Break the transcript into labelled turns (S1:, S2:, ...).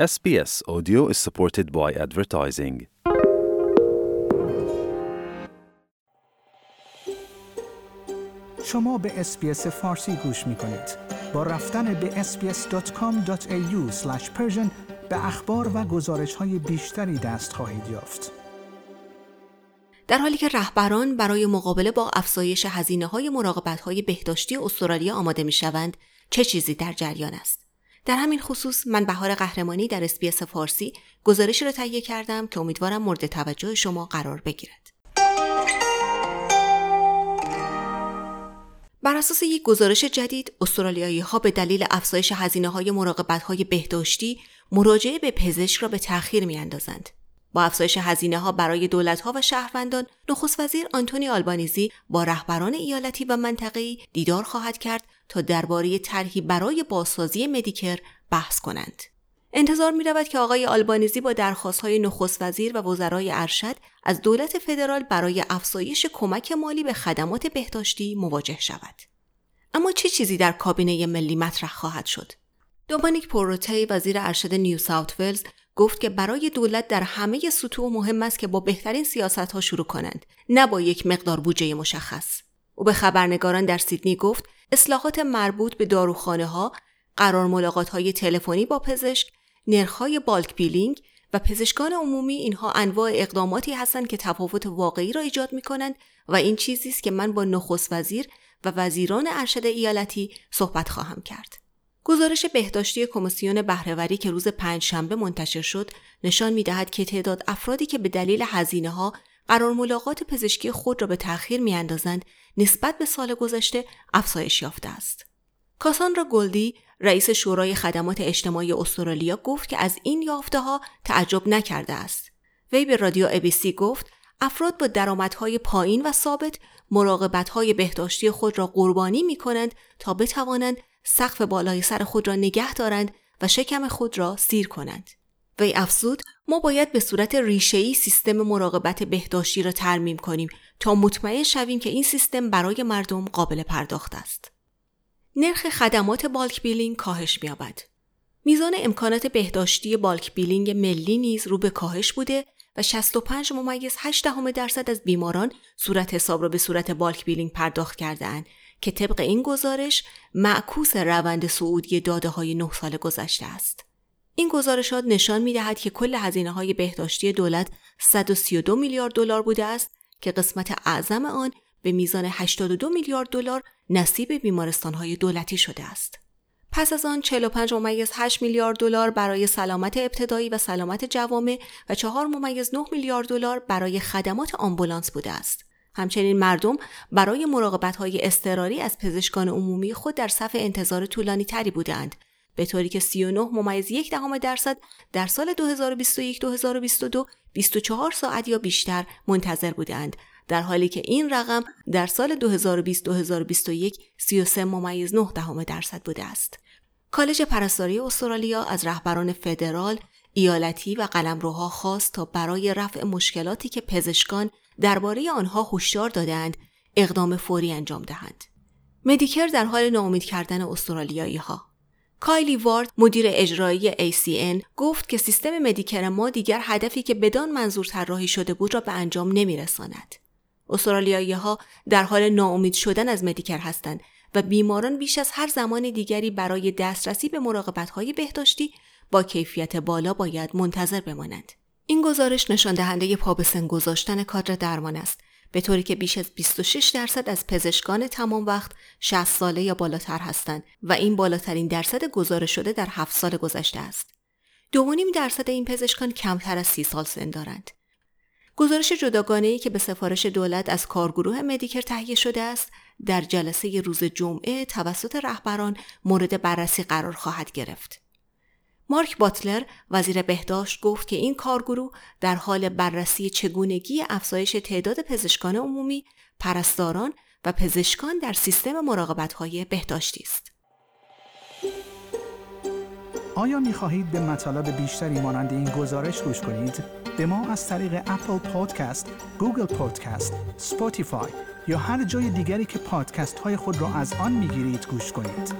S1: SBS Audio is supported by advertising.
S2: شما به اسپیس فارسی گوش می کنید. با رفتن به sbs.com.au به اخبار و گزارش های بیشتری دست خواهید یافت.
S3: در حالی که رهبران برای مقابله با افزایش هزینه های مراقبت های بهداشتی استرالیا آماده می شوند، چه چیزی در جریان است؟ در همین خصوص من بهار قهرمانی در اسپیس فارسی گزارشی را تهیه کردم که امیدوارم مورد توجه شما قرار بگیرد. بر اساس یک گزارش جدید، استرالیایی ها به دلیل افزایش هزینه های مراقبت های بهداشتی مراجعه به پزشک را به تأخیر می اندازند. با افزایش هزینه ها برای دولت ها و شهروندان، نخست وزیر آنتونی آلبانیزی با رهبران ایالتی و منطقه‌ای دیدار خواهد کرد تا درباره طرحی برای بازسازی مدیکر بحث کنند. انتظار می رود که آقای آلبانیزی با درخواست های نخست وزیر و وزرای ارشد از دولت فدرال برای افزایش کمک مالی به خدمات بهداشتی مواجه شود. اما چه چیزی در کابینه ملی مطرح خواهد شد؟ دومانیک پوروتی وزیر ارشد نیو ساوت ولز گفت که برای دولت در همه سطوح مهم است که با بهترین سیاست ها شروع کنند نه با یک مقدار بودجه مشخص او به خبرنگاران در سیدنی گفت اصلاحات مربوط به داروخانه ها قرار ملاقات های تلفنی با پزشک نرخهای بالک بیلینگ و پزشکان عمومی اینها انواع اقداماتی هستند که تفاوت واقعی را ایجاد می کنند و این چیزی است که من با نخست وزیر و وزیران ارشد ایالتی صحبت خواهم کرد. گزارش بهداشتی کمیسیون بهرهوری که روز پنجشنبه منتشر شد نشان می دهد که تعداد افرادی که به دلیل هزینه ها قرار ملاقات پزشکی خود را به تأخیر می اندازند نسبت به سال گذشته افزایش یافته است. کاساندرا گلدی رئیس شورای خدمات اجتماعی استرالیا گفت که از این یافته ها تعجب نکرده است. وی به رادیو ابیسی گفت افراد با درآمدهای پایین و ثابت مراقبتهای بهداشتی خود را قربانی می کنند تا بتوانند سقف بالای سر خود را نگه دارند و شکم خود را سیر کنند. وی افزود ما باید به صورت ریشه‌ای سیستم مراقبت بهداشتی را ترمیم کنیم تا مطمئن شویم که این سیستم برای مردم قابل پرداخت است. نرخ خدمات bulk billing کاهش می‌یابد. میزان امکانات بهداشتی bulk billing ملی نیز رو به کاهش بوده و 65 ممیز 8 درصد از بیماران صورت حساب را به صورت bulk billing پرداخت کرده اند که طبق این گزارش معکوس روند صعودی داده های 9 سال گذشته است. این گزارشات نشان می دهد که کل هزینه های بهداشتی دولت 132 میلیارد دلار بوده است که قسمت اعظم آن به میزان 82 میلیارد دلار نصیب بیمارستان های دولتی شده است. پس از آن 45 ممیز 8 میلیارد دلار برای سلامت ابتدایی و سلامت جوامع و 4 ممیز 9 میلیارد دلار برای خدمات آمبولانس بوده است. همچنین مردم برای مراقبت های اضطراری از پزشکان عمومی خود در صف انتظار طولانی تری بودند به طوری که 39 ممیز یک دهم درصد در سال 2021-2022 24 ساعت یا بیشتر منتظر بودند در حالی که این رقم در سال 2020-2021 33 ممیز 9 دهم درصد بوده است. کالج پرستاری استرالیا از رهبران فدرال، ایالتی و قلمروها خواست تا برای رفع مشکلاتی که پزشکان درباره آنها هشدار دادند اقدام فوری انجام دهند. مدیکر در حال ناامید کردن استرالیایی ها. کایلی وارد مدیر اجرایی ACN گفت که سیستم مدیکر ما دیگر هدفی که بدان منظور طراحی شده بود را به انجام نمیرساند. استرالیایی ها در حال ناامید شدن از مدیکر هستند و بیماران بیش از هر زمان دیگری برای دسترسی به مراقبت های بهداشتی با کیفیت بالا باید منتظر بمانند. این گزارش نشان دهنده پا به سن گذاشتن کادر درمان است به طوری که بیش از 26 درصد از پزشکان تمام وقت 60 ساله یا بالاتر هستند و این بالاترین درصد گزارش شده در 7 سال گذشته است. دومونیم درصد این پزشکان کمتر از 30 سال سن دارند. گزارش جداگانه ای که به سفارش دولت از کارگروه مدیکر تهیه شده است در جلسه روز جمعه توسط رهبران مورد بررسی قرار خواهد گرفت. مارک باتلر وزیر بهداشت گفت که این کارگروه در حال بررسی چگونگی افزایش تعداد پزشکان عمومی، پرستاران و پزشکان در سیستم مراقبت‌های بهداشتی است.
S2: آیا می خواهید به مطالب بیشتری مانند این گزارش گوش کنید؟ به ما از طریق Apple Podcast، Google Podcast، Spotify یا هر جای دیگری که پادکست های خود را از آن می گیرید گوش کنید.